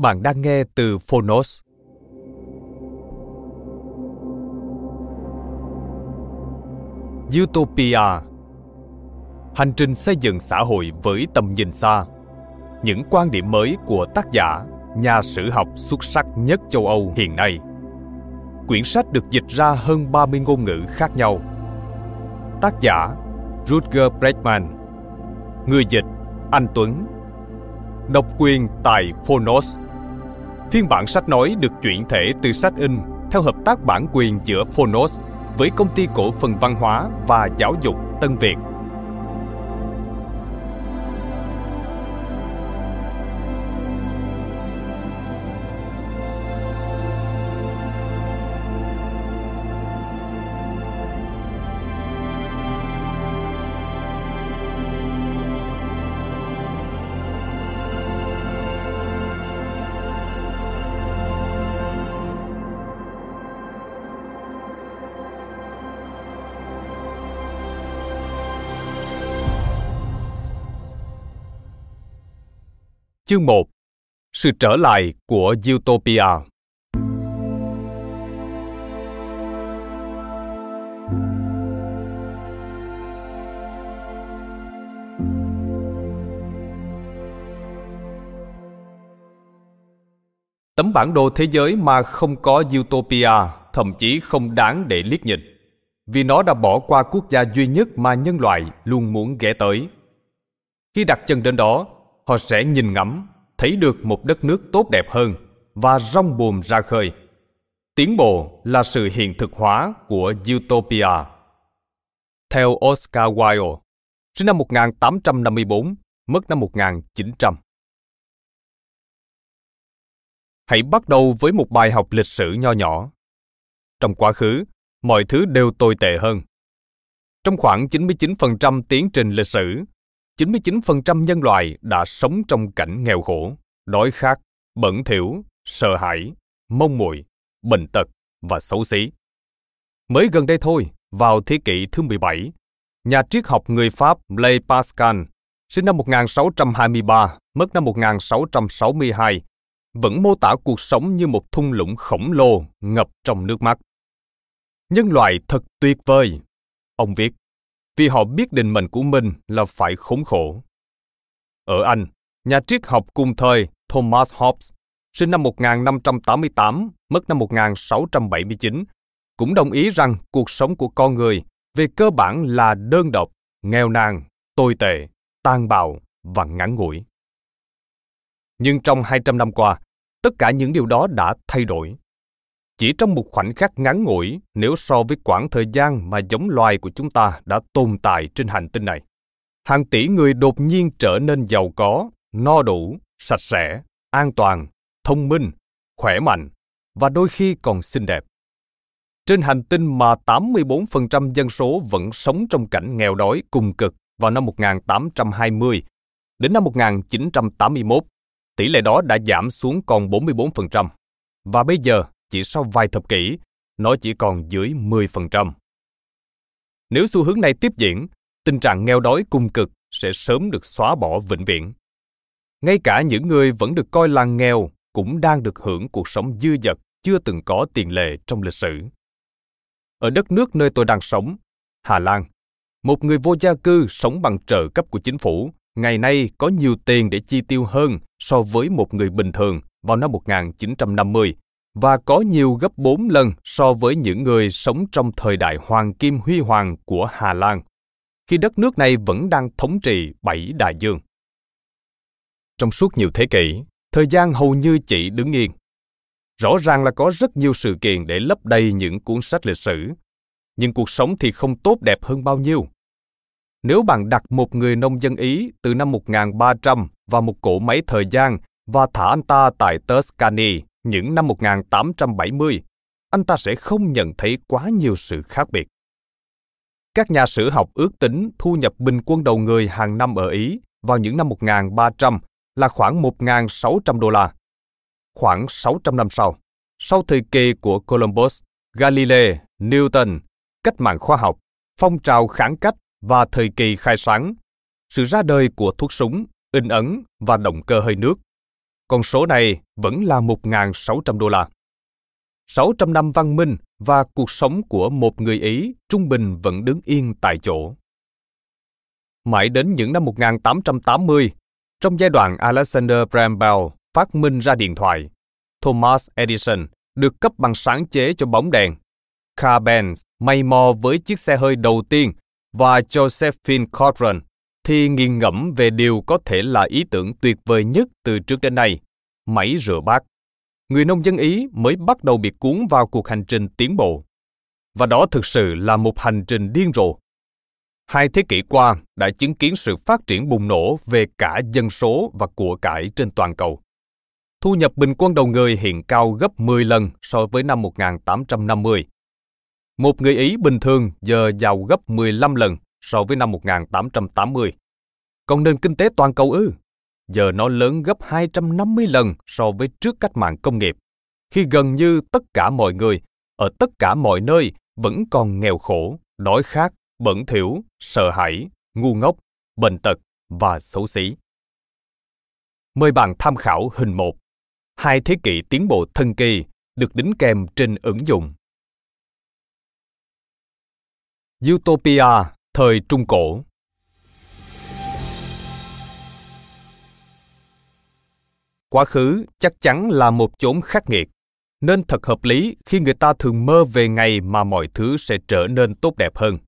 Bạn đang nghe từ Phonos. Utopia. Hành trình xây dựng xã hội với tầm nhìn xa. Những quan điểm mới của tác giả, nhà sử học xuất sắc nhất châu Âu hiện nay. Quyển sách được dịch ra hơn 30 ngôn ngữ khác nhau. Tác giả Rutger Bregman. Người dịch Anh Tuấn. Độc quyền tại Phonos. Phiên bản sách nói được chuyển thể từ sách in theo hợp tác bản quyền giữa Phonos với công ty cổ phần văn hóa và giáo dục Tân Việt. Chương 1 Sự trở lại của Utopia Tấm bản đồ thế giới mà không có Utopia thậm chí không đáng để liếc nhìn, vì nó đã bỏ qua quốc gia duy nhất mà nhân loại luôn muốn ghé tới. Khi đặt chân đến đó, họ sẽ nhìn ngắm, thấy được một đất nước tốt đẹp hơn và rong buồm ra khơi. Tiến bộ là sự hiện thực hóa của Utopia. Theo Oscar Wilde, sinh năm 1854, mất năm 1900. Hãy bắt đầu với một bài học lịch sử nho nhỏ. Trong quá khứ, mọi thứ đều tồi tệ hơn. Trong khoảng 99% tiến trình lịch sử, 99% nhân loại đã sống trong cảnh nghèo khổ, đói khát, bẩn thỉu, sợ hãi, mông muội, bệnh tật và xấu xí. Mới gần đây thôi, vào thế kỷ thứ 17, nhà triết học người Pháp Blaise Pascal, sinh năm 1623, mất năm 1662, vẫn mô tả cuộc sống như một thung lũng khổng lồ ngập trong nước mắt. Nhân loại thật tuyệt vời, ông viết vì họ biết định mệnh của mình là phải khốn khổ. Ở Anh, nhà triết học cùng thời Thomas Hobbes, sinh năm 1588, mất năm 1679, cũng đồng ý rằng cuộc sống của con người về cơ bản là đơn độc, nghèo nàn, tồi tệ, tàn bạo và ngắn ngủi. Nhưng trong 200 năm qua, tất cả những điều đó đã thay đổi chỉ trong một khoảnh khắc ngắn ngủi nếu so với quãng thời gian mà giống loài của chúng ta đã tồn tại trên hành tinh này. Hàng tỷ người đột nhiên trở nên giàu có, no đủ, sạch sẽ, an toàn, thông minh, khỏe mạnh và đôi khi còn xinh đẹp. Trên hành tinh mà 84% dân số vẫn sống trong cảnh nghèo đói cùng cực vào năm 1820, đến năm 1981, tỷ lệ đó đã giảm xuống còn 44%. Và bây giờ chỉ sau vài thập kỷ, nó chỉ còn dưới 10%. Nếu xu hướng này tiếp diễn, tình trạng nghèo đói cùng cực sẽ sớm được xóa bỏ vĩnh viễn. Ngay cả những người vẫn được coi là nghèo cũng đang được hưởng cuộc sống dư dật chưa từng có tiền lệ trong lịch sử. Ở đất nước nơi tôi đang sống, Hà Lan, một người vô gia cư sống bằng trợ cấp của chính phủ ngày nay có nhiều tiền để chi tiêu hơn so với một người bình thường vào năm 1950 và có nhiều gấp 4 lần so với những người sống trong thời đại hoàng kim huy hoàng của Hà Lan, khi đất nước này vẫn đang thống trị bảy đại dương. Trong suốt nhiều thế kỷ, thời gian hầu như chỉ đứng yên. Rõ ràng là có rất nhiều sự kiện để lấp đầy những cuốn sách lịch sử, nhưng cuộc sống thì không tốt đẹp hơn bao nhiêu. Nếu bạn đặt một người nông dân Ý từ năm 1300 vào một cỗ máy thời gian và thả anh ta tại Tuscany những năm 1870, anh ta sẽ không nhận thấy quá nhiều sự khác biệt. Các nhà sử học ước tính thu nhập bình quân đầu người hàng năm ở Ý vào những năm 1300 là khoảng 1.600 đô la. Khoảng 600 năm sau, sau thời kỳ của Columbus, Galilei, Newton, cách mạng khoa học, phong trào kháng cách và thời kỳ khai sáng, sự ra đời của thuốc súng, in ấn và động cơ hơi nước. Con số này vẫn là 1.600 đô la. 600 năm văn minh và cuộc sống của một người Ý trung bình vẫn đứng yên tại chỗ. Mãi đến những năm 1880, trong giai đoạn Alexander Graham Bell phát minh ra điện thoại, Thomas Edison được cấp bằng sáng chế cho bóng đèn. Carl Benz may mò với chiếc xe hơi đầu tiên và Josephine Cochran thì nghiền ngẫm về điều có thể là ý tưởng tuyệt vời nhất từ trước đến nay, máy rửa bát. Người nông dân Ý mới bắt đầu bị cuốn vào cuộc hành trình tiến bộ. Và đó thực sự là một hành trình điên rồ. Hai thế kỷ qua đã chứng kiến sự phát triển bùng nổ về cả dân số và của cải trên toàn cầu. Thu nhập bình quân đầu người hiện cao gấp 10 lần so với năm 1850 một người Ý bình thường giờ giàu gấp 15 lần so với năm 1880. Còn nền kinh tế toàn cầu ư? Giờ nó lớn gấp 250 lần so với trước cách mạng công nghiệp, khi gần như tất cả mọi người, ở tất cả mọi nơi vẫn còn nghèo khổ, đói khát, bẩn thỉu, sợ hãi, ngu ngốc, bệnh tật và xấu xí. Mời bạn tham khảo hình 1. Hai thế kỷ tiến bộ thần kỳ được đính kèm trên ứng dụng. Utopia thời Trung Cổ Quá khứ chắc chắn là một chốn khắc nghiệt, nên thật hợp lý khi người ta thường mơ về ngày mà mọi thứ sẽ trở nên tốt đẹp hơn.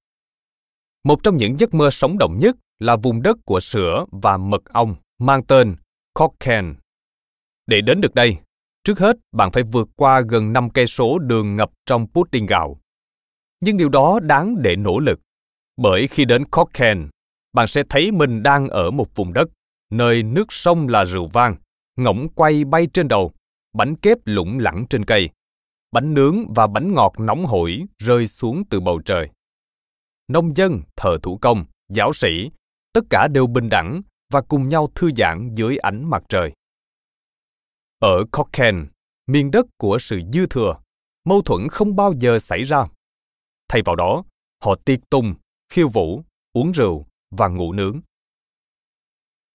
Một trong những giấc mơ sống động nhất là vùng đất của sữa và mật ong mang tên Cochrane. Để đến được đây, trước hết bạn phải vượt qua gần 5 cây số đường ngập trong pudding gạo nhưng điều đó đáng để nỗ lực. Bởi khi đến Cochrane, bạn sẽ thấy mình đang ở một vùng đất, nơi nước sông là rượu vang, ngỗng quay bay trên đầu, bánh kép lủng lẳng trên cây, bánh nướng và bánh ngọt nóng hổi rơi xuống từ bầu trời. Nông dân, thợ thủ công, giáo sĩ, tất cả đều bình đẳng và cùng nhau thư giãn dưới ánh mặt trời. Ở Cochrane, miền đất của sự dư thừa, mâu thuẫn không bao giờ xảy ra Thay vào đó, họ tiệc tùng, khiêu vũ, uống rượu và ngủ nướng.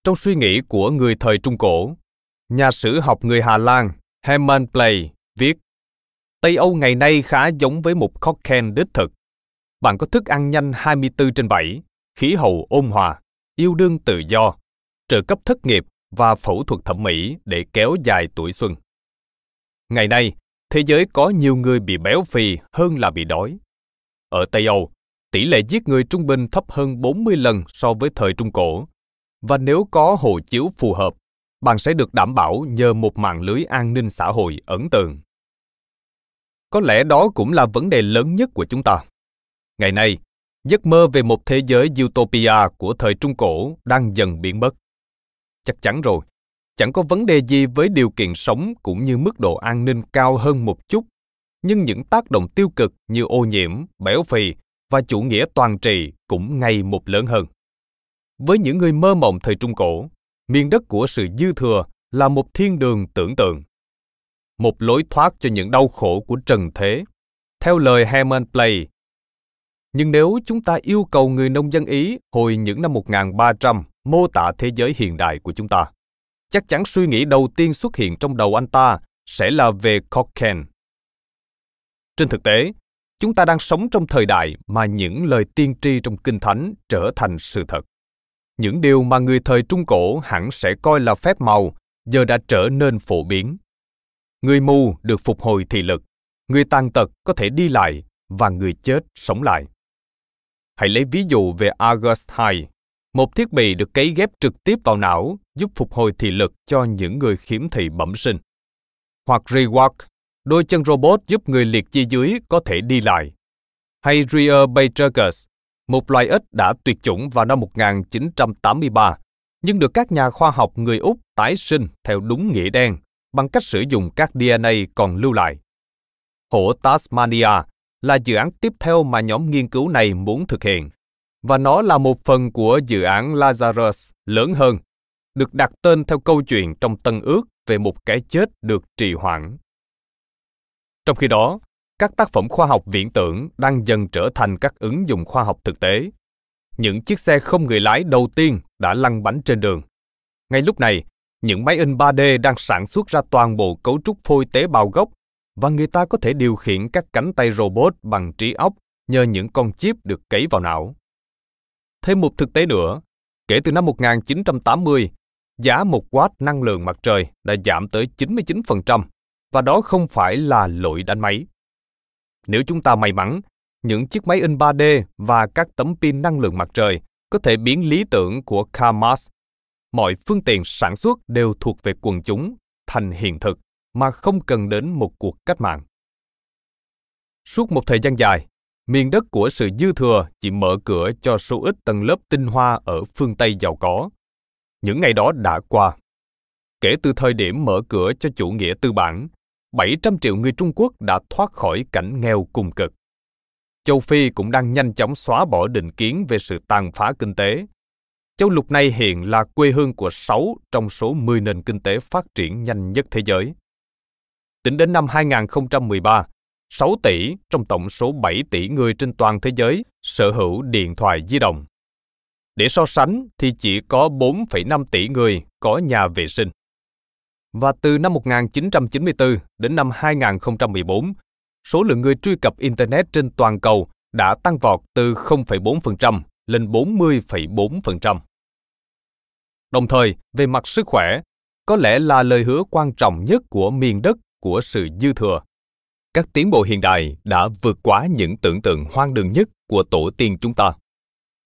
Trong suy nghĩ của người thời Trung Cổ, nhà sử học người Hà Lan Herman Play viết Tây Âu ngày nay khá giống với một cocktail đích thực. Bạn có thức ăn nhanh 24 trên 7, khí hậu ôn hòa, yêu đương tự do, trợ cấp thất nghiệp và phẫu thuật thẩm mỹ để kéo dài tuổi xuân. Ngày nay, thế giới có nhiều người bị béo phì hơn là bị đói. Ở Tây Âu, tỷ lệ giết người trung bình thấp hơn 40 lần so với thời Trung Cổ. Và nếu có hộ chiếu phù hợp, bạn sẽ được đảm bảo nhờ một mạng lưới an ninh xã hội ấn tượng. Có lẽ đó cũng là vấn đề lớn nhất của chúng ta. Ngày nay, giấc mơ về một thế giới utopia của thời Trung Cổ đang dần biến mất. Chắc chắn rồi, chẳng có vấn đề gì với điều kiện sống cũng như mức độ an ninh cao hơn một chút nhưng những tác động tiêu cực như ô nhiễm, béo phì và chủ nghĩa toàn trị cũng ngày một lớn hơn. Với những người mơ mộng thời Trung Cổ, miền đất của sự dư thừa là một thiên đường tưởng tượng. Một lối thoát cho những đau khổ của trần thế, theo lời Herman Play. Nhưng nếu chúng ta yêu cầu người nông dân Ý hồi những năm 1300 mô tả thế giới hiện đại của chúng ta, chắc chắn suy nghĩ đầu tiên xuất hiện trong đầu anh ta sẽ là về Cochrane. Trên thực tế, chúng ta đang sống trong thời đại mà những lời tiên tri trong kinh thánh trở thành sự thật. Những điều mà người thời trung cổ hẳn sẽ coi là phép màu giờ đã trở nên phổ biến. Người mù được phục hồi thị lực người tàn tật có thể đi lại và người chết sống lại. Hãy lấy ví dụ về Argus 2, một thiết bị được cấy ghép trực tiếp vào não giúp phục hồi thị lực cho những người khiếm thị bẩm sinh. Hoặc Rewalk, đôi chân robot giúp người liệt chi dưới có thể đi lại. Hay Rear Baytragus, một loài ếch đã tuyệt chủng vào năm 1983, nhưng được các nhà khoa học người Úc tái sinh theo đúng nghĩa đen bằng cách sử dụng các DNA còn lưu lại. Hổ Tasmania là dự án tiếp theo mà nhóm nghiên cứu này muốn thực hiện, và nó là một phần của dự án Lazarus lớn hơn, được đặt tên theo câu chuyện trong Tân ước về một cái chết được trì hoãn. Trong khi đó, các tác phẩm khoa học viễn tưởng đang dần trở thành các ứng dụng khoa học thực tế. Những chiếc xe không người lái đầu tiên đã lăn bánh trên đường. Ngay lúc này, những máy in 3D đang sản xuất ra toàn bộ cấu trúc phôi tế bào gốc và người ta có thể điều khiển các cánh tay robot bằng trí óc nhờ những con chip được cấy vào não. Thêm một thực tế nữa, kể từ năm 1980, giá một watt năng lượng mặt trời đã giảm tới 99%, và đó không phải là lỗi đánh máy. Nếu chúng ta may mắn, những chiếc máy in 3D và các tấm pin năng lượng mặt trời có thể biến lý tưởng của Karl Marx, mọi phương tiện sản xuất đều thuộc về quần chúng, thành hiện thực mà không cần đến một cuộc cách mạng. Suốt một thời gian dài, miền đất của sự dư thừa chỉ mở cửa cho số ít tầng lớp tinh hoa ở phương Tây giàu có. Những ngày đó đã qua. Kể từ thời điểm mở cửa cho chủ nghĩa tư bản, 700 triệu người Trung Quốc đã thoát khỏi cảnh nghèo cùng cực. Châu Phi cũng đang nhanh chóng xóa bỏ định kiến về sự tàn phá kinh tế. Châu lục này hiện là quê hương của 6 trong số 10 nền kinh tế phát triển nhanh nhất thế giới. Tính đến năm 2013, 6 tỷ trong tổng số 7 tỷ người trên toàn thế giới sở hữu điện thoại di động. Để so sánh thì chỉ có 4,5 tỷ người có nhà vệ sinh. Và từ năm 1994 đến năm 2014, số lượng người truy cập Internet trên toàn cầu đã tăng vọt từ 0,4% lên 40,4%. Đồng thời, về mặt sức khỏe, có lẽ là lời hứa quan trọng nhất của miền đất của sự dư thừa. Các tiến bộ hiện đại đã vượt quá những tưởng tượng hoang đường nhất của tổ tiên chúng ta.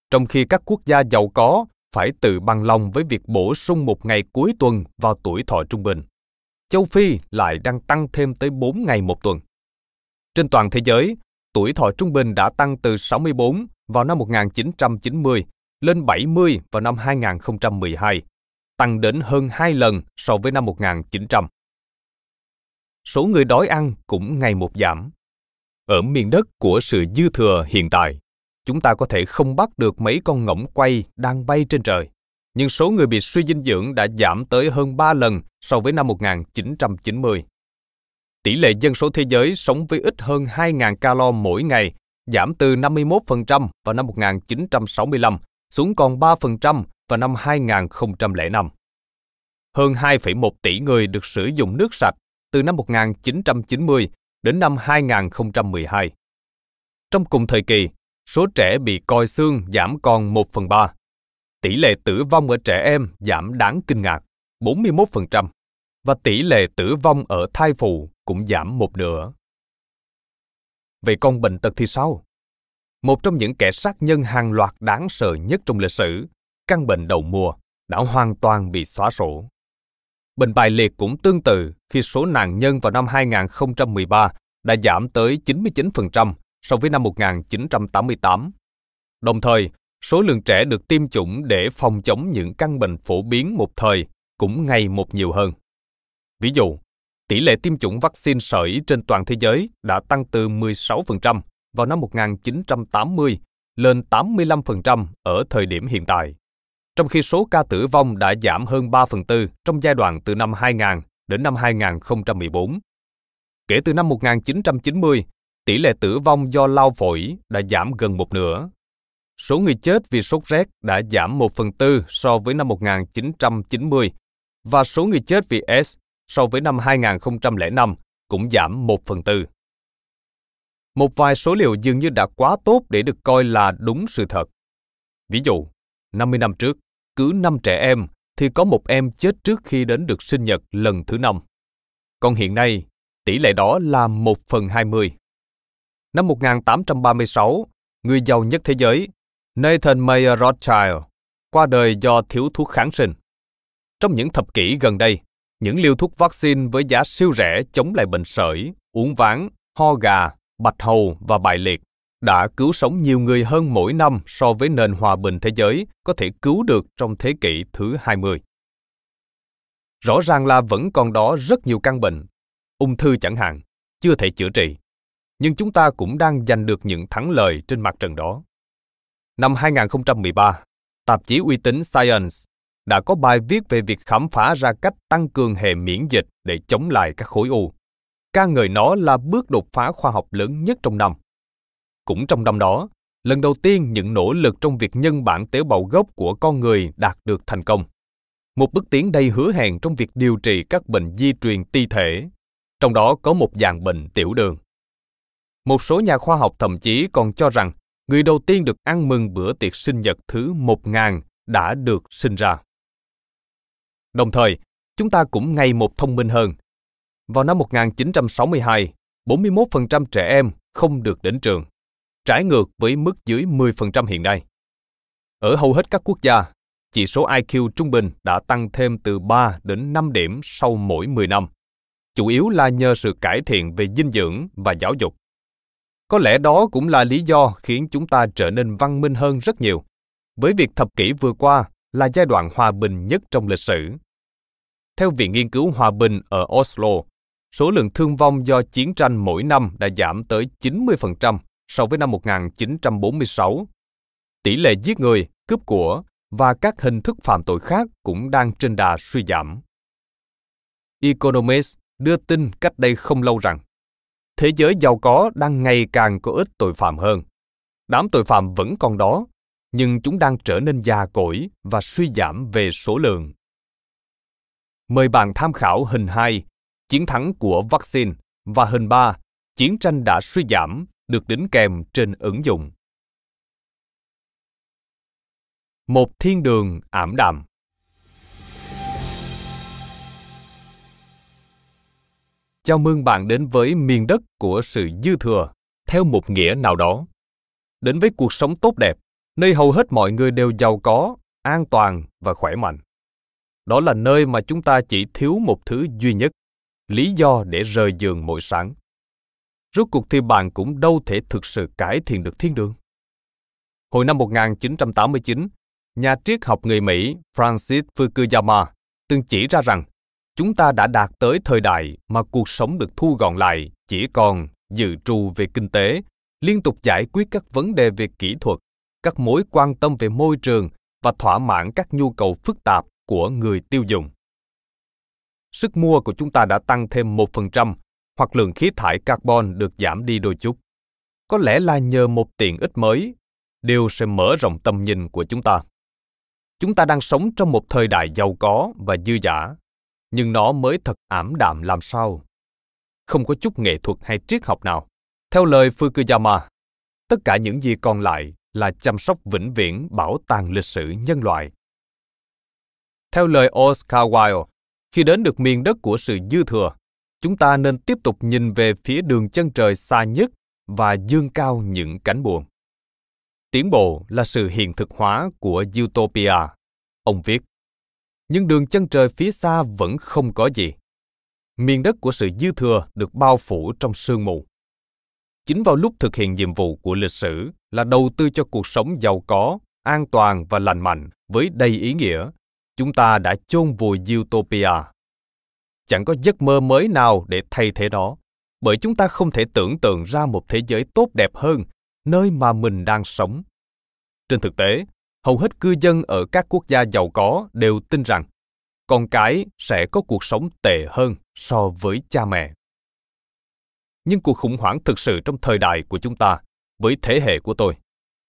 Trong khi các quốc gia giàu có phải tự bằng lòng với việc bổ sung một ngày cuối tuần vào tuổi thọ trung bình. Châu Phi lại đang tăng thêm tới 4 ngày một tuần. Trên toàn thế giới, tuổi thọ trung bình đã tăng từ 64 vào năm 1990 lên 70 vào năm 2012, tăng đến hơn 2 lần so với năm 1900 số người đói ăn cũng ngày một giảm. Ở miền đất của sự dư thừa hiện tại, chúng ta có thể không bắt được mấy con ngỗng quay đang bay trên trời, nhưng số người bị suy dinh dưỡng đã giảm tới hơn 3 lần so với năm 1990. Tỷ lệ dân số thế giới sống với ít hơn 2.000 calo mỗi ngày giảm từ 51% vào năm 1965 xuống còn 3% vào năm 2005. Hơn 2,1 tỷ người được sử dụng nước sạch từ năm 1990 đến năm 2012. Trong cùng thời kỳ, số trẻ bị coi xương giảm còn 1 phần 3. Tỷ lệ tử vong ở trẻ em giảm đáng kinh ngạc, 41%, và tỷ lệ tử vong ở thai phụ cũng giảm một nửa. Vậy con bệnh tật thì sao? Một trong những kẻ sát nhân hàng loạt đáng sợ nhất trong lịch sử, căn bệnh đầu mùa, đã hoàn toàn bị xóa sổ. Bệnh bại liệt cũng tương tự khi số nạn nhân vào năm 2013 đã giảm tới 99% so với năm 1988. Đồng thời, số lượng trẻ được tiêm chủng để phòng chống những căn bệnh phổ biến một thời cũng ngày một nhiều hơn. Ví dụ, tỷ lệ tiêm chủng vaccine sởi trên toàn thế giới đã tăng từ 16% vào năm 1980 lên 85% ở thời điểm hiện tại trong khi số ca tử vong đã giảm hơn 3 phần tư trong giai đoạn từ năm 2000 đến năm 2014. Kể từ năm 1990, tỷ lệ tử vong do lao phổi đã giảm gần một nửa. Số người chết vì sốt rét đã giảm một phần tư so với năm 1990 và số người chết vì S so với năm 2005 cũng giảm một phần tư. một vài số liệu dường như đã quá tốt để được coi là đúng sự thật. Ví dụ, 50 năm trước, cứ 5 trẻ em thì có một em chết trước khi đến được sinh nhật lần thứ năm. Còn hiện nay, tỷ lệ đó là 1 phần 20. Năm 1836, người giàu nhất thế giới, Nathan Mayer Rothschild, qua đời do thiếu thuốc kháng sinh. Trong những thập kỷ gần đây, những liều thuốc vaccine với giá siêu rẻ chống lại bệnh sởi, uống ván, ho gà, bạch hầu và bại liệt đã cứu sống nhiều người hơn mỗi năm so với nền hòa bình thế giới có thể cứu được trong thế kỷ thứ 20. Rõ ràng là vẫn còn đó rất nhiều căn bệnh, ung thư chẳng hạn, chưa thể chữa trị. Nhưng chúng ta cũng đang giành được những thắng lợi trên mặt trận đó. Năm 2013, tạp chí uy tín Science đã có bài viết về việc khám phá ra cách tăng cường hệ miễn dịch để chống lại các khối u. ca ngợi nó là bước đột phá khoa học lớn nhất trong năm. Cũng trong năm đó, lần đầu tiên những nỗ lực trong việc nhân bản tế bào gốc của con người đạt được thành công. Một bước tiến đầy hứa hẹn trong việc điều trị các bệnh di truyền ti thể, trong đó có một dạng bệnh tiểu đường. Một số nhà khoa học thậm chí còn cho rằng người đầu tiên được ăn mừng bữa tiệc sinh nhật thứ 1000 đã được sinh ra. Đồng thời, chúng ta cũng ngày một thông minh hơn. Vào năm 1962, 41% trẻ em không được đến trường, trái ngược với mức dưới 10% hiện nay. Ở hầu hết các quốc gia, chỉ số IQ trung bình đã tăng thêm từ 3 đến 5 điểm sau mỗi 10 năm, chủ yếu là nhờ sự cải thiện về dinh dưỡng và giáo dục. Có lẽ đó cũng là lý do khiến chúng ta trở nên văn minh hơn rất nhiều, với việc thập kỷ vừa qua là giai đoạn hòa bình nhất trong lịch sử. Theo Viện Nghiên cứu Hòa bình ở Oslo, số lượng thương vong do chiến tranh mỗi năm đã giảm tới 90% so với năm 1946. Tỷ lệ giết người, cướp của và các hình thức phạm tội khác cũng đang trên đà suy giảm. Economist đưa tin cách đây không lâu rằng thế giới giàu có đang ngày càng có ít tội phạm hơn. Đám tội phạm vẫn còn đó, nhưng chúng đang trở nên già cỗi và suy giảm về số lượng. Mời bạn tham khảo hình 2, chiến thắng của vaccine và hình 3, chiến tranh đã suy giảm được đính kèm trên ứng dụng. Một thiên đường ảm đạm Chào mừng bạn đến với miền đất của sự dư thừa, theo một nghĩa nào đó. Đến với cuộc sống tốt đẹp, nơi hầu hết mọi người đều giàu có, an toàn và khỏe mạnh. Đó là nơi mà chúng ta chỉ thiếu một thứ duy nhất, lý do để rời giường mỗi sáng. Rốt cuộc thì bạn cũng đâu thể thực sự cải thiện được thiên đường. Hồi năm 1989, nhà triết học người Mỹ Francis Fukuyama từng chỉ ra rằng chúng ta đã đạt tới thời đại mà cuộc sống được thu gọn lại chỉ còn dự trù về kinh tế, liên tục giải quyết các vấn đề về kỹ thuật, các mối quan tâm về môi trường và thỏa mãn các nhu cầu phức tạp của người tiêu dùng. Sức mua của chúng ta đã tăng thêm 1%, hoặc lượng khí thải carbon được giảm đi đôi chút. Có lẽ là nhờ một tiện ích mới, điều sẽ mở rộng tầm nhìn của chúng ta. Chúng ta đang sống trong một thời đại giàu có và dư giả nhưng nó mới thật ảm đạm làm sao. Không có chút nghệ thuật hay triết học nào. Theo lời Fukuyama, tất cả những gì còn lại là chăm sóc vĩnh viễn bảo tàng lịch sử nhân loại. Theo lời Oscar Wilde, khi đến được miền đất của sự dư thừa, chúng ta nên tiếp tục nhìn về phía đường chân trời xa nhất và dương cao những cánh buồm. Tiến bộ là sự hiện thực hóa của Utopia, ông viết. Nhưng đường chân trời phía xa vẫn không có gì. Miền đất của sự dư thừa được bao phủ trong sương mù. Chính vào lúc thực hiện nhiệm vụ của lịch sử là đầu tư cho cuộc sống giàu có, an toàn và lành mạnh với đầy ý nghĩa, chúng ta đã chôn vùi Utopia chẳng có giấc mơ mới nào để thay thế nó bởi chúng ta không thể tưởng tượng ra một thế giới tốt đẹp hơn nơi mà mình đang sống trên thực tế hầu hết cư dân ở các quốc gia giàu có đều tin rằng con cái sẽ có cuộc sống tệ hơn so với cha mẹ. Nhưng cuộc khủng hoảng thực sự trong thời đại của chúng ta với thế hệ của tôi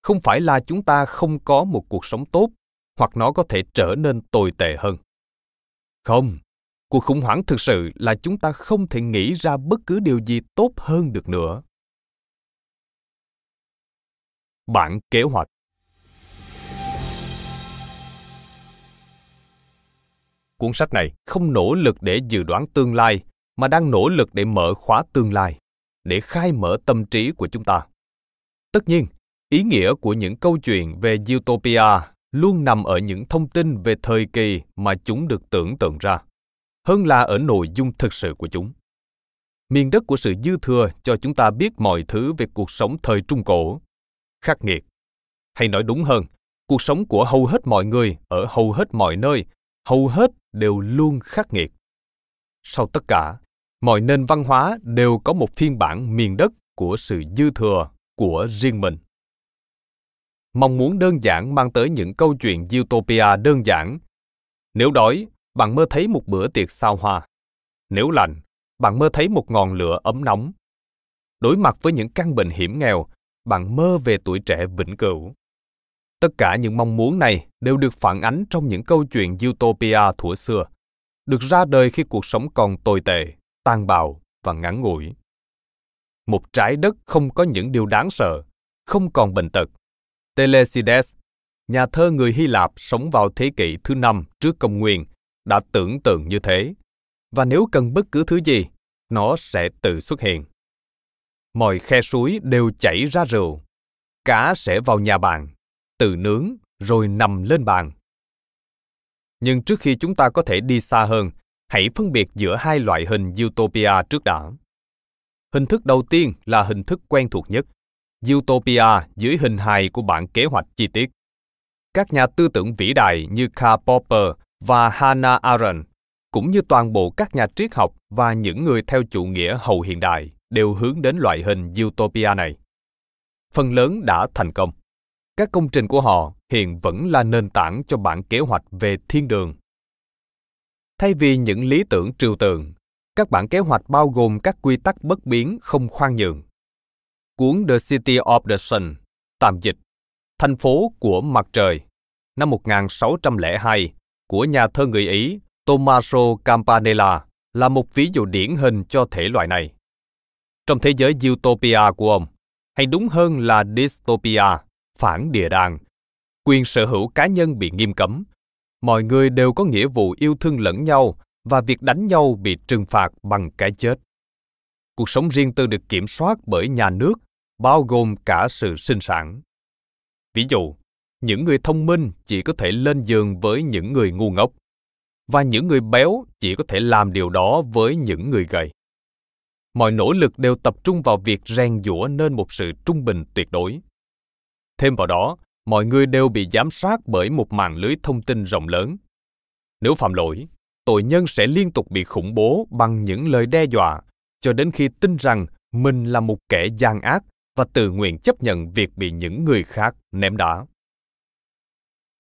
không phải là chúng ta không có một cuộc sống tốt hoặc nó có thể trở nên tồi tệ hơn. Không, cuộc khủng hoảng thực sự là chúng ta không thể nghĩ ra bất cứ điều gì tốt hơn được nữa. Bản kế hoạch cuốn sách này không nỗ lực để dự đoán tương lai, mà đang nỗ lực để mở khóa tương lai, để khai mở tâm trí của chúng ta. Tất nhiên, ý nghĩa của những câu chuyện về utopia luôn nằm ở những thông tin về thời kỳ mà chúng được tưởng tượng ra, hơn là ở nội dung thực sự của chúng. Miền đất của sự dư thừa cho chúng ta biết mọi thứ về cuộc sống thời trung cổ. Khắc nghiệt. Hay nói đúng hơn, cuộc sống của hầu hết mọi người ở hầu hết mọi nơi hầu hết đều luôn khắc nghiệt. Sau tất cả, mọi nền văn hóa đều có một phiên bản miền đất của sự dư thừa của riêng mình. Mong muốn đơn giản mang tới những câu chuyện utopia đơn giản. Nếu đói, bạn mơ thấy một bữa tiệc sao hoa. Nếu lạnh bạn mơ thấy một ngọn lửa ấm nóng. Đối mặt với những căn bệnh hiểm nghèo, bạn mơ về tuổi trẻ vĩnh cửu tất cả những mong muốn này đều được phản ánh trong những câu chuyện utopia thuở xưa được ra đời khi cuộc sống còn tồi tệ tan bạo và ngắn ngủi một trái đất không có những điều đáng sợ không còn bệnh tật Telesides, nhà thơ người Hy Lạp sống vào thế kỷ thứ năm trước công nguyên, đã tưởng tượng như thế. Và nếu cần bất cứ thứ gì, nó sẽ tự xuất hiện. Mọi khe suối đều chảy ra rượu. Cá sẽ vào nhà bạn, tự nướng rồi nằm lên bàn. Nhưng trước khi chúng ta có thể đi xa hơn, hãy phân biệt giữa hai loại hình utopia trước đã. Hình thức đầu tiên là hình thức quen thuộc nhất, Utopia dưới hình hài của bản kế hoạch chi tiết. Các nhà tư tưởng vĩ đại như Karl Popper và Hannah Arendt, cũng như toàn bộ các nhà triết học và những người theo chủ nghĩa hậu hiện đại đều hướng đến loại hình Utopia này. Phần lớn đã thành công. Các công trình của họ hiện vẫn là nền tảng cho bản kế hoạch về thiên đường. Thay vì những lý tưởng trừu tượng, các bản kế hoạch bao gồm các quy tắc bất biến không khoan nhượng Cuốn The City of the Sun, tạm dịch, Thành phố của mặt trời, năm 1602, của nhà thơ người Ý Tommaso Campanella là một ví dụ điển hình cho thể loại này. Trong thế giới utopia của ông, hay đúng hơn là dystopia, phản địa đàng, quyền sở hữu cá nhân bị nghiêm cấm. Mọi người đều có nghĩa vụ yêu thương lẫn nhau và việc đánh nhau bị trừng phạt bằng cái chết. Cuộc sống riêng tư được kiểm soát bởi nhà nước bao gồm cả sự sinh sản. Ví dụ, những người thông minh chỉ có thể lên giường với những người ngu ngốc, và những người béo chỉ có thể làm điều đó với những người gầy. Mọi nỗ lực đều tập trung vào việc rèn giũa nên một sự trung bình tuyệt đối. Thêm vào đó, mọi người đều bị giám sát bởi một mạng lưới thông tin rộng lớn. Nếu phạm lỗi, tội nhân sẽ liên tục bị khủng bố bằng những lời đe dọa cho đến khi tin rằng mình là một kẻ gian ác và tự nguyện chấp nhận việc bị những người khác ném đá.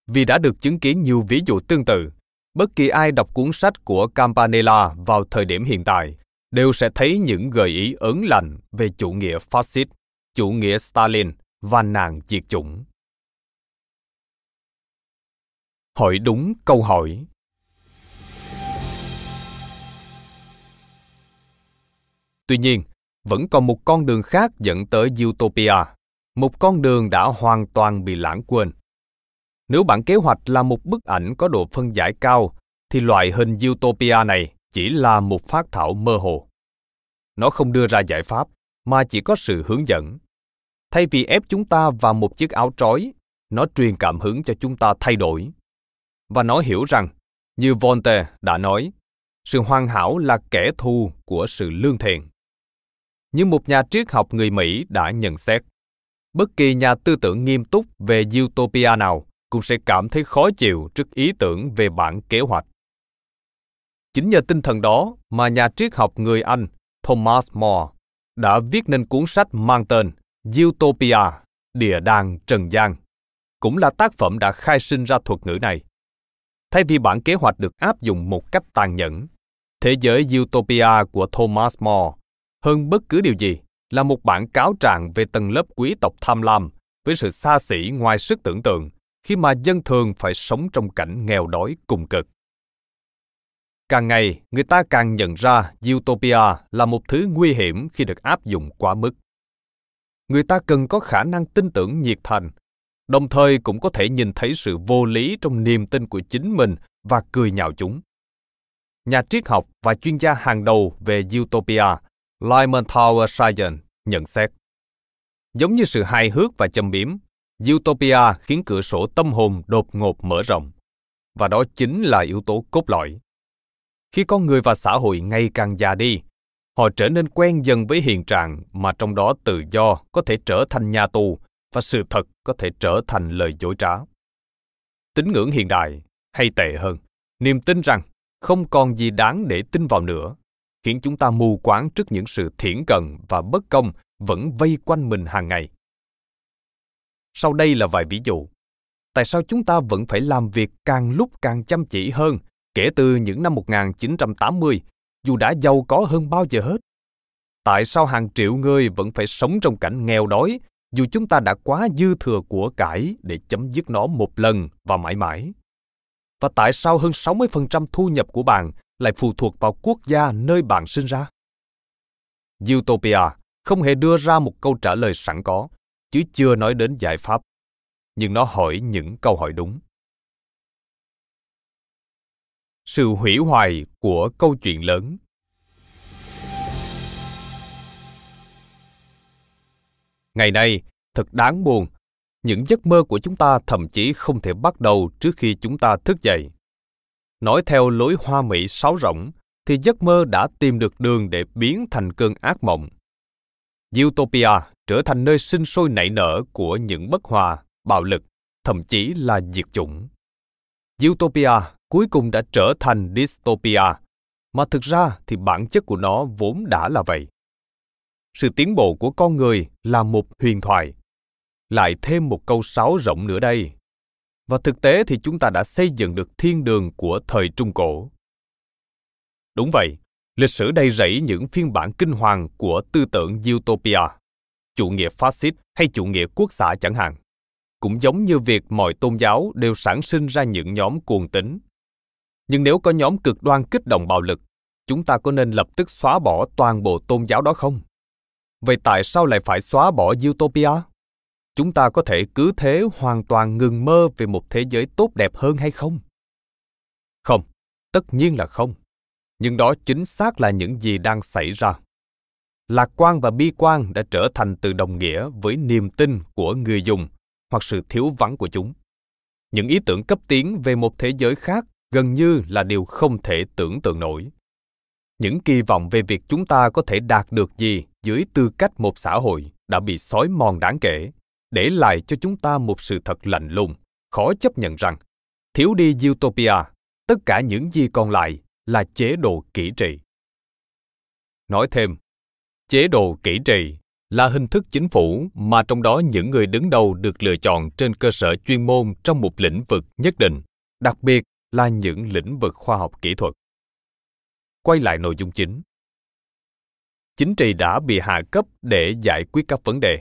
Vì đã được chứng kiến nhiều ví dụ tương tự, bất kỳ ai đọc cuốn sách của Campanella vào thời điểm hiện tại đều sẽ thấy những gợi ý ớn lành về chủ nghĩa phát xít, chủ nghĩa Stalin và nạn diệt chủng. Hỏi đúng câu hỏi. Tuy nhiên, vẫn còn một con đường khác dẫn tới utopia một con đường đã hoàn toàn bị lãng quên. Nếu bản kế hoạch là một bức ảnh có độ phân giải cao thì loại hình utopia này chỉ là một phát thảo mơ hồ. Nó không đưa ra giải pháp mà chỉ có sự hướng dẫn thay vì ép chúng ta vào một chiếc áo trói, nó truyền cảm hứng cho chúng ta thay đổi và nó hiểu rằng, như voltaire đã nói, sự hoàn hảo là kẻ thù của sự lương thiện như một nhà triết học người Mỹ đã nhận xét. Bất kỳ nhà tư tưởng nghiêm túc về utopia nào cũng sẽ cảm thấy khó chịu trước ý tưởng về bản kế hoạch. Chính nhờ tinh thần đó mà nhà triết học người Anh Thomas More đã viết nên cuốn sách mang tên Utopia, Địa đàng Trần gian, cũng là tác phẩm đã khai sinh ra thuật ngữ này. Thay vì bản kế hoạch được áp dụng một cách tàn nhẫn, thế giới Utopia của Thomas More hơn bất cứ điều gì là một bản cáo trạng về tầng lớp quý tộc tham lam với sự xa xỉ ngoài sức tưởng tượng khi mà dân thường phải sống trong cảnh nghèo đói cùng cực. Càng ngày, người ta càng nhận ra utopia là một thứ nguy hiểm khi được áp dụng quá mức người ta cần có khả năng tin tưởng nhiệt thành, đồng thời cũng có thể nhìn thấy sự vô lý trong niềm tin của chính mình và cười nhạo chúng. Nhà triết học và chuyên gia hàng đầu về utopia, lyman tower Sargent nhận xét. Giống như sự hài hước và châm biếm, utopia khiến cửa sổ tâm hồn đột ngột mở rộng, và đó chính là yếu tố cốt lõi. Khi con người và xã hội ngày càng già đi họ trở nên quen dần với hiện trạng mà trong đó tự do có thể trở thành nhà tù và sự thật có thể trở thành lời dối trá. Tín ngưỡng hiện đại hay tệ hơn niềm tin rằng không còn gì đáng để tin vào nữa khiến chúng ta mù quáng trước những sự thiển cận và bất công vẫn vây quanh mình hàng ngày. Sau đây là vài ví dụ. Tại sao chúng ta vẫn phải làm việc càng lúc càng chăm chỉ hơn kể từ những năm 1980, dù đã giàu có hơn bao giờ hết? Tại sao hàng triệu người vẫn phải sống trong cảnh nghèo đói, dù chúng ta đã quá dư thừa của cải để chấm dứt nó một lần và mãi mãi? Và tại sao hơn 60% thu nhập của bạn lại phụ thuộc vào quốc gia nơi bạn sinh ra? Utopia không hề đưa ra một câu trả lời sẵn có, chứ chưa nói đến giải pháp nhưng nó hỏi những câu hỏi đúng sự hủy hoại của câu chuyện lớn. Ngày nay thật đáng buồn. Những giấc mơ của chúng ta thậm chí không thể bắt đầu trước khi chúng ta thức dậy. Nói theo lối hoa mỹ sáo rỗng thì giấc mơ đã tìm được đường để biến thành cơn ác mộng. Utopia trở thành nơi sinh sôi nảy nở của những bất hòa bạo lực, thậm chí là diệt chủng. Utopia cuối cùng đã trở thành dystopia, mà thực ra thì bản chất của nó vốn đã là vậy. Sự tiến bộ của con người là một huyền thoại. Lại thêm một câu sáo rộng nữa đây. Và thực tế thì chúng ta đã xây dựng được thiên đường của thời Trung Cổ. Đúng vậy, lịch sử đầy rẫy những phiên bản kinh hoàng của tư tưởng utopia, chủ nghĩa phát xít hay chủ nghĩa quốc xã chẳng hạn cũng giống như việc mọi tôn giáo đều sản sinh ra những nhóm cuồng tín. Nhưng nếu có nhóm cực đoan kích động bạo lực, chúng ta có nên lập tức xóa bỏ toàn bộ tôn giáo đó không? Vậy tại sao lại phải xóa bỏ utopia? Chúng ta có thể cứ thế hoàn toàn ngừng mơ về một thế giới tốt đẹp hơn hay không? Không, tất nhiên là không. Nhưng đó chính xác là những gì đang xảy ra. Lạc quan và bi quan đã trở thành từ đồng nghĩa với niềm tin của người dùng hoặc sự thiếu vắng của chúng những ý tưởng cấp tiến về một thế giới khác gần như là điều không thể tưởng tượng nổi. Những kỳ vọng về việc chúng ta có thể đạt được gì dưới tư cách một xã hội đã bị xói mòn đáng kể, để lại cho chúng ta một sự thật lạnh lùng, khó chấp nhận rằng thiếu đi utopia, tất cả những gì còn lại là chế độ kỹ trị nói thêm, chế độ kỹ trị là hình thức chính phủ mà trong đó những người đứng đầu được lựa chọn trên cơ sở chuyên môn trong một lĩnh vực nhất định, đặc biệt là những lĩnh vực khoa học kỹ thuật. Quay lại nội dung chính. Chính trị đã bị hạ cấp để giải quyết các vấn đề.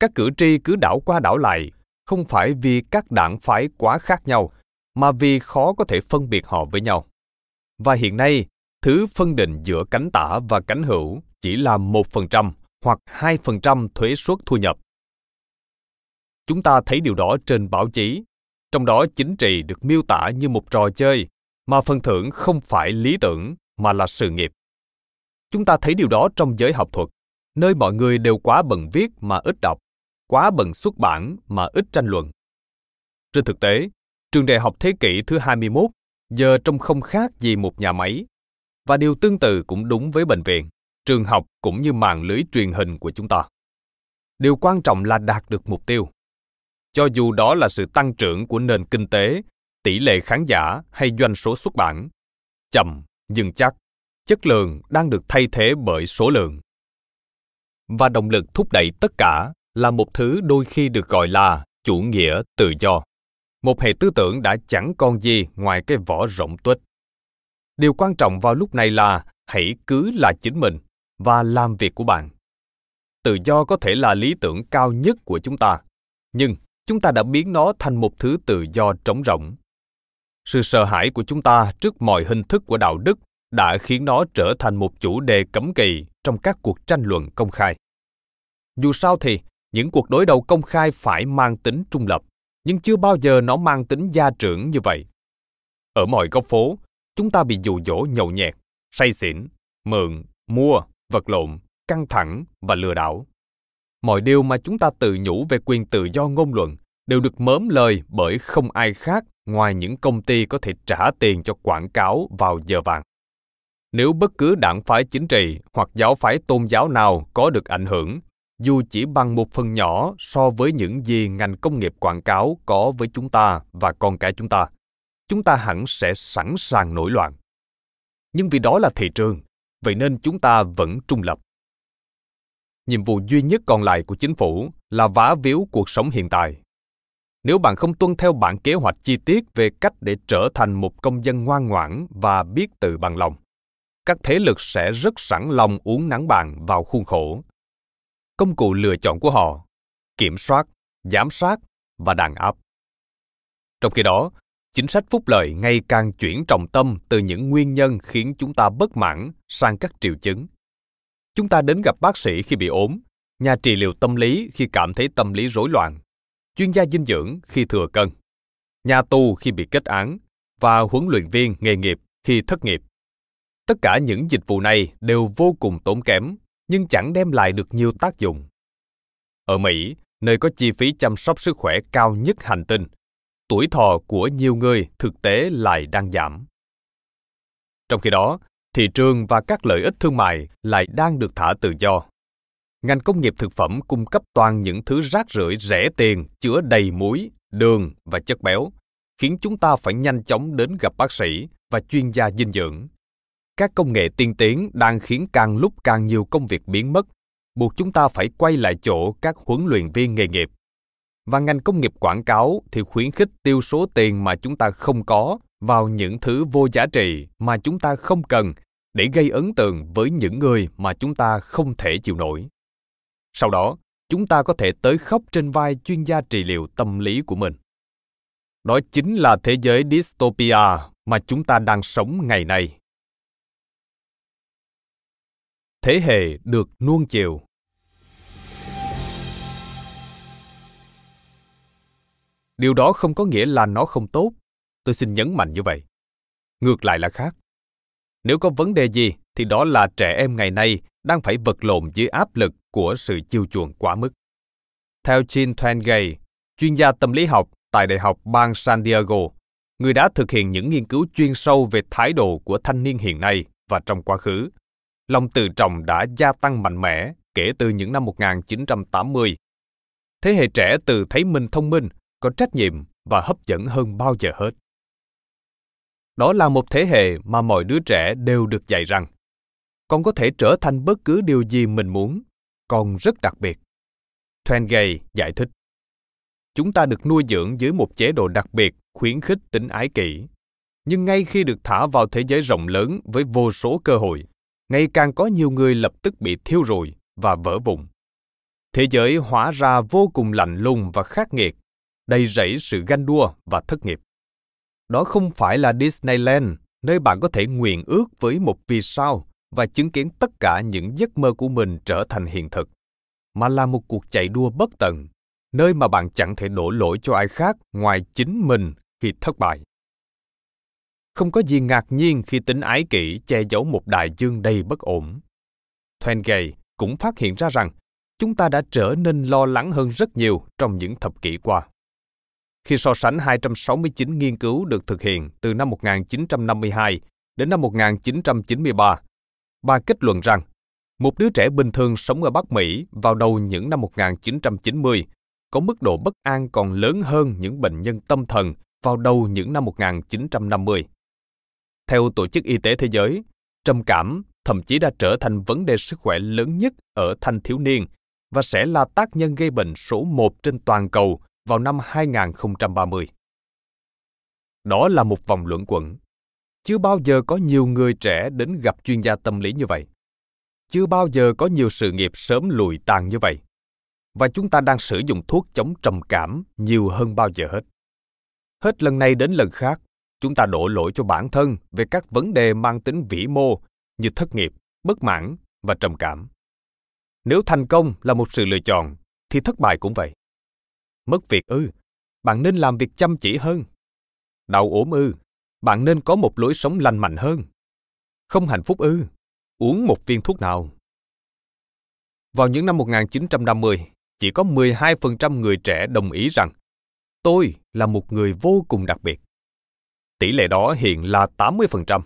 Các cử tri cứ đảo qua đảo lại không phải vì các đảng phái quá khác nhau mà vì khó có thể phân biệt họ với nhau. Và hiện nay thứ phân định giữa cánh tả và cánh hữu chỉ là một phần trăm hoặc 2% thuế suất thu nhập. Chúng ta thấy điều đó trên báo chí, trong đó chính trị được miêu tả như một trò chơi, mà phần thưởng không phải lý tưởng mà là sự nghiệp. Chúng ta thấy điều đó trong giới học thuật, nơi mọi người đều quá bận viết mà ít đọc, quá bận xuất bản mà ít tranh luận. Trên thực tế, trường đại học thế kỷ thứ 21 giờ trông không khác gì một nhà máy. Và điều tương tự cũng đúng với bệnh viện trường học cũng như mạng lưới truyền hình của chúng ta điều quan trọng là đạt được mục tiêu cho dù đó là sự tăng trưởng của nền kinh tế, tỷ lệ khán giả hay doanh số xuất bản. Chậm, nhưng chắc, chất lượng đang được thay thế bởi số lượng. Và động lực thúc đẩy tất cả là một thứ đôi khi được gọi là chủ nghĩa tự do. Một hệ tư tưởng đã chẳng còn gì ngoài cái vỏ rộng tuếch. Điều quan trọng vào lúc này là hãy cứ là chính mình và làm việc của bạn. Tự do có thể là lý tưởng cao nhất của chúng ta, nhưng chúng ta đã biến nó thành một thứ tự do trống rỗng sự sợ hãi của chúng ta trước mọi hình thức của đạo đức đã khiến nó trở thành một chủ đề cấm kỵ trong các cuộc tranh luận công khai Dù sao thì, những cuộc đối đầu công khai phải mang tính trung lập, nhưng chưa bao giờ nó mang tính gia trưởng như vậy. Ở mọi góc phố, chúng ta bị dụ dỗ nhậu nhẹt, say xỉn, mượn, mua, vật lộn, căng thẳng và lừa đảo. Mọi điều mà chúng ta tự nhủ về quyền tự do ngôn luận đều được mớm lời bởi không ai khác ngoài những công ty có thể trả tiền cho quảng cáo vào giờ vàng. Nếu bất cứ đảng phái chính trị hoặc giáo phái tôn giáo nào có được ảnh hưởng, dù chỉ bằng một phần nhỏ so với những gì ngành công nghiệp quảng cáo có với chúng ta và con cái chúng ta, chúng ta hẳn sẽ sẵn sàng nổi loạn. Nhưng vì đó là thị trường, vậy nên chúng ta vẫn trung lập. Nhiệm vụ duy nhất còn lại của chính phủ là vá víu cuộc sống hiện tại. Nếu bạn không tuân theo bản kế hoạch chi tiết về cách để trở thành một công dân ngoan ngoãn và biết tự bằng lòng, các thế lực sẽ rất sẵn lòng uống nắng bạn vào khuôn khổ. Công cụ lựa chọn của họ, kiểm soát, giám sát và đàn áp. Trong khi đó, chính sách phúc lợi ngày càng chuyển trọng tâm từ những nguyên nhân khiến chúng ta bất mãn sang các triệu chứng. Chúng ta đến gặp bác sĩ khi bị ốm, nhà trị liệu tâm lý khi cảm thấy tâm lý rối loạn, chuyên gia dinh dưỡng khi thừa cân, nhà tù khi bị kết án và huấn luyện viên nghề nghiệp khi thất nghiệp. Tất cả những dịch vụ này đều vô cùng tốn kém, nhưng chẳng đem lại được nhiều tác dụng. Ở Mỹ, nơi có chi phí chăm sóc sức khỏe cao nhất hành tinh, tuổi thọ của nhiều người thực tế lại đang giảm. Trong khi đó, thị trường và các lợi ích thương mại lại đang được thả tự do. Ngành công nghiệp thực phẩm cung cấp toàn những thứ rác rưởi rẻ tiền chứa đầy muối, đường và chất béo, khiến chúng ta phải nhanh chóng đến gặp bác sĩ và chuyên gia dinh dưỡng. Các công nghệ tiên tiến đang khiến càng lúc càng nhiều công việc biến mất, buộc chúng ta phải quay lại chỗ các huấn luyện viên nghề nghiệp và ngành công nghiệp quảng cáo thì khuyến khích tiêu số tiền mà chúng ta không có vào những thứ vô giá trị mà chúng ta không cần để gây ấn tượng với những người mà chúng ta không thể chịu nổi. Sau đó, chúng ta có thể tới khóc trên vai chuyên gia trị liệu tâm lý của mình. Đó chính là thế giới dystopia mà chúng ta đang sống ngày nay. Thế hệ được nuông chiều điều đó không có nghĩa là nó không tốt tôi xin nhấn mạnh như vậy ngược lại là khác nếu có vấn đề gì thì đó là trẻ em ngày nay đang phải vật lộn dưới áp lực của sự chiêu chuộng quá mức theo Jean Twenge, chuyên gia tâm lý học tại Đại học bang San Diego, người đã thực hiện những nghiên cứu chuyên sâu về thái độ của thanh niên hiện nay và trong quá khứ. Lòng tự trọng đã gia tăng mạnh mẽ kể từ những năm 1980. Thế hệ trẻ từ thấy mình thông minh có trách nhiệm và hấp dẫn hơn bao giờ hết. Đó là một thế hệ mà mọi đứa trẻ đều được dạy rằng con có thể trở thành bất cứ điều gì mình muốn, con rất đặc biệt. Twenge giải thích. Chúng ta được nuôi dưỡng dưới một chế độ đặc biệt khuyến khích tính ái kỷ. Nhưng ngay khi được thả vào thế giới rộng lớn với vô số cơ hội, ngày càng có nhiều người lập tức bị thiêu rụi và vỡ vụn. Thế giới hóa ra vô cùng lạnh lùng và khắc nghiệt đầy rẫy sự ganh đua và thất nghiệp. Đó không phải là Disneyland, nơi bạn có thể nguyện ước với một vì sao và chứng kiến tất cả những giấc mơ của mình trở thành hiện thực, mà là một cuộc chạy đua bất tận, nơi mà bạn chẳng thể đổ lỗi cho ai khác ngoài chính mình khi thất bại. Không có gì ngạc nhiên khi tính ái kỷ che giấu một đại dương đầy bất ổn. Twenge cũng phát hiện ra rằng chúng ta đã trở nên lo lắng hơn rất nhiều trong những thập kỷ qua. Khi so sánh 269 nghiên cứu được thực hiện từ năm 1952 đến năm 1993, bà kết luận rằng một đứa trẻ bình thường sống ở Bắc Mỹ vào đầu những năm 1990 có mức độ bất an còn lớn hơn những bệnh nhân tâm thần vào đầu những năm 1950. Theo Tổ chức Y tế Thế giới, trầm cảm thậm chí đã trở thành vấn đề sức khỏe lớn nhất ở thanh thiếu niên và sẽ là tác nhân gây bệnh số một trên toàn cầu vào năm 2030. Đó là một vòng luẩn quẩn. Chưa bao giờ có nhiều người trẻ đến gặp chuyên gia tâm lý như vậy. Chưa bao giờ có nhiều sự nghiệp sớm lùi tàn như vậy. Và chúng ta đang sử dụng thuốc chống trầm cảm nhiều hơn bao giờ hết. Hết lần này đến lần khác, chúng ta đổ lỗi cho bản thân về các vấn đề mang tính vĩ mô như thất nghiệp, bất mãn và trầm cảm. Nếu thành công là một sự lựa chọn, thì thất bại cũng vậy. Mất việc ư, bạn nên làm việc chăm chỉ hơn. Đau ốm ư, bạn nên có một lối sống lành mạnh hơn. Không hạnh phúc ư, uống một viên thuốc nào. Vào những năm 1950, chỉ có 12% người trẻ đồng ý rằng tôi là một người vô cùng đặc biệt. Tỷ lệ đó hiện là 80%,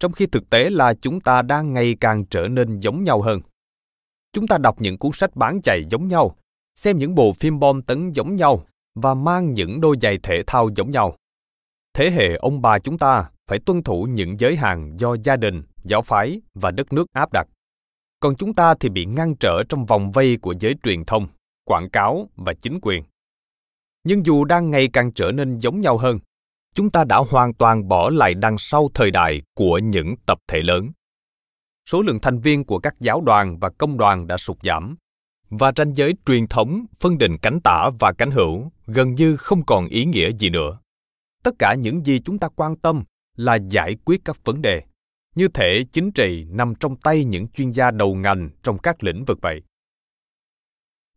trong khi thực tế là chúng ta đang ngày càng trở nên giống nhau hơn. Chúng ta đọc những cuốn sách bán chạy giống nhau, xem những bộ phim bom tấn giống nhau và mang những đôi giày thể thao giống nhau. Thế hệ ông bà chúng ta phải tuân thủ những giới hạn do gia đình, giáo phái và đất nước áp đặt. Còn chúng ta thì bị ngăn trở trong vòng vây của giới truyền thông, quảng cáo và chính quyền. Nhưng dù đang ngày càng trở nên giống nhau hơn, chúng ta đã hoàn toàn bỏ lại đằng sau thời đại của những tập thể lớn. Số lượng thành viên của các giáo đoàn và công đoàn đã sụt giảm, và ranh giới truyền thống phân định cánh tả và cánh hữu gần như không còn ý nghĩa gì nữa. Tất cả những gì chúng ta quan tâm là giải quyết các vấn đề, như thể chính trị nằm trong tay những chuyên gia đầu ngành trong các lĩnh vực vậy.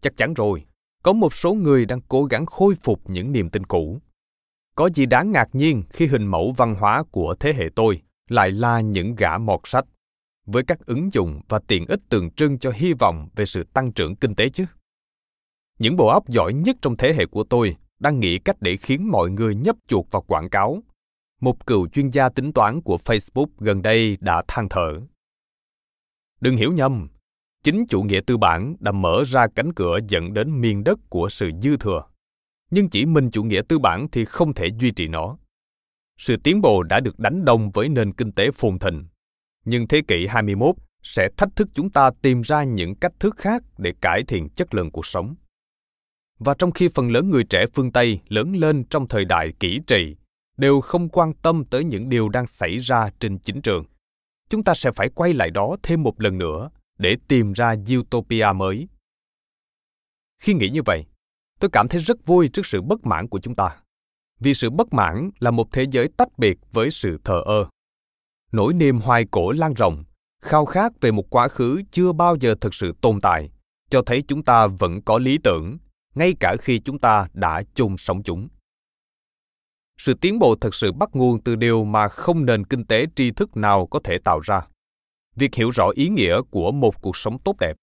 Chắc chắn rồi, có một số người đang cố gắng khôi phục những niềm tin cũ. Có gì đáng ngạc nhiên khi hình mẫu văn hóa của thế hệ tôi lại là những gã mọt sách, với các ứng dụng và tiện ích tượng trưng cho hy vọng về sự tăng trưởng kinh tế chứ? Những bộ óc giỏi nhất trong thế hệ của tôi đang nghĩ cách để khiến mọi người nhấp chuột vào quảng cáo. Một cựu chuyên gia tính toán của Facebook gần đây đã than thở. Đừng hiểu nhầm, chính chủ nghĩa tư bản đã mở ra cánh cửa dẫn đến miền đất của sự dư thừa. Nhưng chỉ mình chủ nghĩa tư bản thì không thể duy trì nó. Sự tiến bộ đã được đánh đồng với nền kinh tế phồn thịnh. Nhưng thế kỷ 21 sẽ thách thức chúng ta tìm ra những cách thức khác để cải thiện chất lượng cuộc sống. Và trong khi phần lớn người trẻ phương Tây lớn lên trong thời đại kỹ trị đều không quan tâm tới những điều đang xảy ra trên chính trường, chúng ta sẽ phải quay lại đó thêm một lần nữa để tìm ra utopia mới. Khi nghĩ như vậy, tôi cảm thấy rất vui trước sự bất mãn của chúng ta. Vì sự bất mãn là một thế giới tách biệt với sự thờ ơ. Nỗi niềm hoài cổ lan rộng, khao khát về một quá khứ chưa bao giờ thực sự tồn tại, cho thấy chúng ta vẫn có lý tưởng, ngay cả khi chúng ta đã chung sống chúng. Sự tiến bộ thực sự bắt nguồn từ điều mà không nền kinh tế tri thức nào có thể tạo ra việc hiểu rõ ý nghĩa của một cuộc sống tốt đẹp.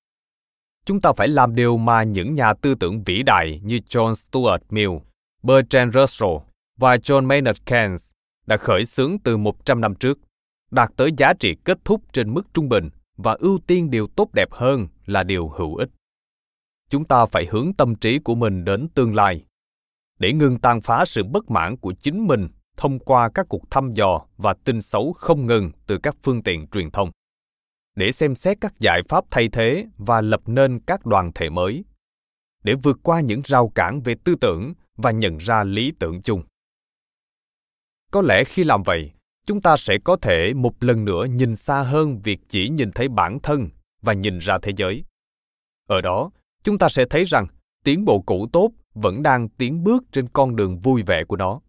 Chúng ta phải làm điều mà những nhà tư tưởng vĩ đại như John Stuart Mill, Bertrand Russell và John Maynard Keynes đã khởi xướng từ 100 năm trước, đạt tới giá trị kết thúc trên mức trung bình và ưu tiên điều tốt đẹp hơn là điều hữu ích. Chúng ta phải hướng tâm trí của mình đến tương lai, để ngừng tàn phá sự bất mãn của chính mình thông qua các cuộc thăm dò và tin xấu không ngừng từ các phương tiện truyền thông. Để xem xét các giải pháp thay thế và lập nên các đoàn thể mới. Để vượt qua những rào cản về tư tưởng và nhận ra lý tưởng chung. Có lẽ khi làm vậy chúng ta sẽ có thể một lần nữa nhìn xa hơn việc chỉ nhìn thấy bản thân và nhìn ra thế giới. Ở đó chúng ta sẽ thấy rằng tiến bộ cũ tốt vẫn đang tiến bước trên con đường vui vẻ của nó.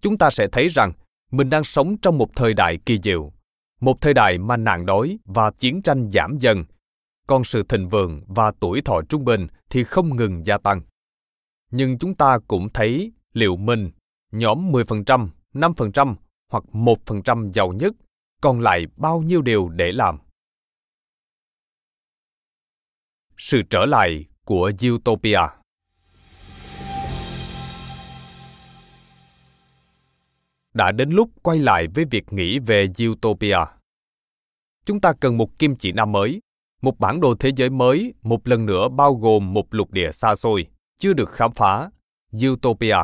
Chúng ta sẽ thấy rằng mình đang sống trong một thời đại kỳ diệu một thời đại mà nạn đói và chiến tranh giảm dần, còn sự thịnh vượng và tuổi thọ trung bình thì không ngừng gia tăng. Nhưng chúng ta cũng thấy liệu mình, nhóm 10%, 5% hoặc 1% giàu nhất, còn lại bao nhiêu điều để làm. Sự trở lại của Utopia đã đến lúc quay lại với việc nghĩ về utopia. Chúng ta cần một kim chỉ nam mới, một bản đồ thế giới mới một lần nữa bao gồm một lục địa xa xôi, chưa được khám phá, utopia.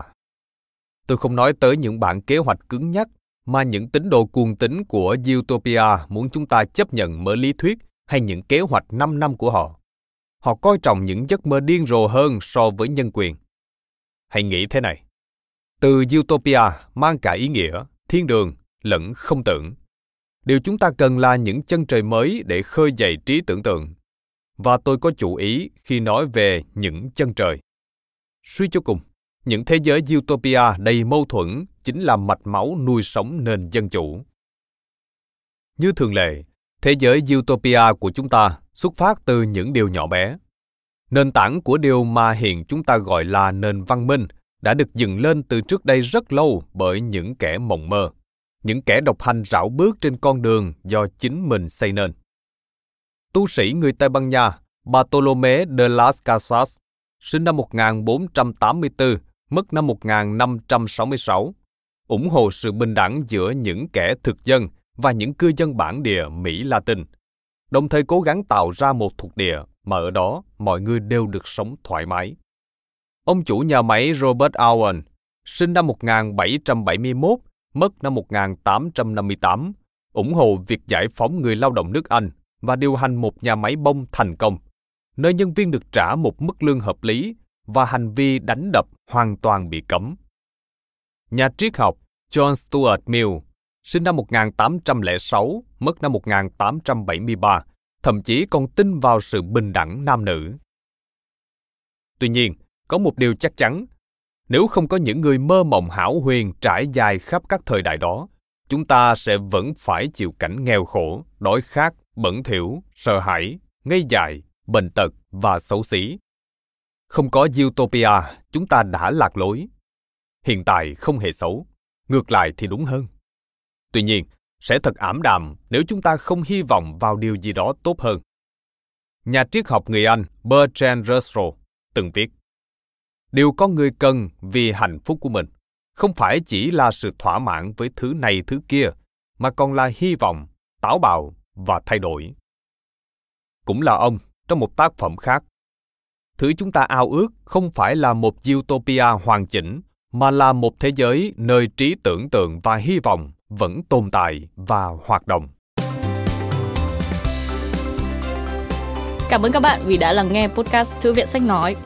Tôi không nói tới những bản kế hoạch cứng nhắc mà những tín đồ cuồng tín của Utopia muốn chúng ta chấp nhận mở lý thuyết hay những kế hoạch 5 năm của họ. Họ coi trọng những giấc mơ điên rồ hơn so với nhân quyền. Hãy nghĩ thế này. Từ Utopia mang cả ý nghĩa, thiên đường, lẫn không tưởng. Điều chúng ta cần là những chân trời mới để khơi dậy trí tưởng tượng. Và tôi có chủ ý khi nói về những chân trời. Suy cho cùng, những thế giới Utopia đầy mâu thuẫn chính là mạch máu nuôi sống nền dân chủ. Như thường lệ, thế giới Utopia của chúng ta xuất phát từ những điều nhỏ bé. Nền tảng của điều mà hiện chúng ta gọi là nền văn minh đã được dựng lên từ trước đây rất lâu bởi những kẻ mộng mơ, những kẻ độc hành rảo bước trên con đường do chính mình xây nên. Tu sĩ người Tây Ban Nha Bartolomé de las Casas, sinh năm 1484, mất năm 1566, ủng hộ sự bình đẳng giữa những kẻ thực dân và những cư dân bản địa Mỹ Latin, đồng thời cố gắng tạo ra một thuộc địa mà ở đó mọi người đều được sống thoải mái. Ông chủ nhà máy Robert Owen, sinh năm 1771, mất năm 1858, ủng hộ việc giải phóng người lao động nước Anh và điều hành một nhà máy bông thành công, nơi nhân viên được trả một mức lương hợp lý và hành vi đánh đập hoàn toàn bị cấm. Nhà triết học John Stuart Mill, sinh năm 1806, mất năm 1873, thậm chí còn tin vào sự bình đẳng nam nữ. Tuy nhiên, có một điều chắc chắn, nếu không có những người mơ mộng hảo huyền trải dài khắp các thời đại đó, chúng ta sẽ vẫn phải chịu cảnh nghèo khổ, đói khát, bẩn thỉu, sợ hãi, ngây dại, bệnh tật và xấu xí. Không có utopia, chúng ta đã lạc lối. Hiện tại không hề xấu, ngược lại thì đúng hơn. Tuy nhiên, sẽ thật ảm đạm nếu chúng ta không hy vọng vào điều gì đó tốt hơn. Nhà triết học người Anh Bertrand Russell từng viết Điều con người cần vì hạnh phúc của mình không phải chỉ là sự thỏa mãn với thứ này thứ kia, mà còn là hy vọng, táo bạo và thay đổi. Cũng là ông, trong một tác phẩm khác, thứ chúng ta ao ước không phải là một utopia hoàn chỉnh, mà là một thế giới nơi trí tưởng tượng và hy vọng vẫn tồn tại và hoạt động. Cảm ơn các bạn vì đã lắng nghe podcast Thư viện Sách Nói.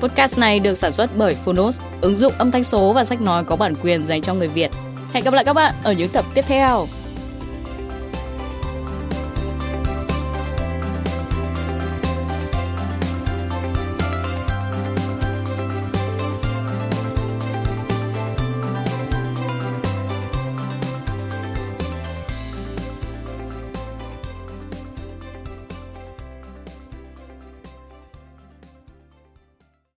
Podcast này được sản xuất bởi Phonos, ứng dụng âm thanh số và sách nói có bản quyền dành cho người Việt. Hẹn gặp lại các bạn ở những tập tiếp theo.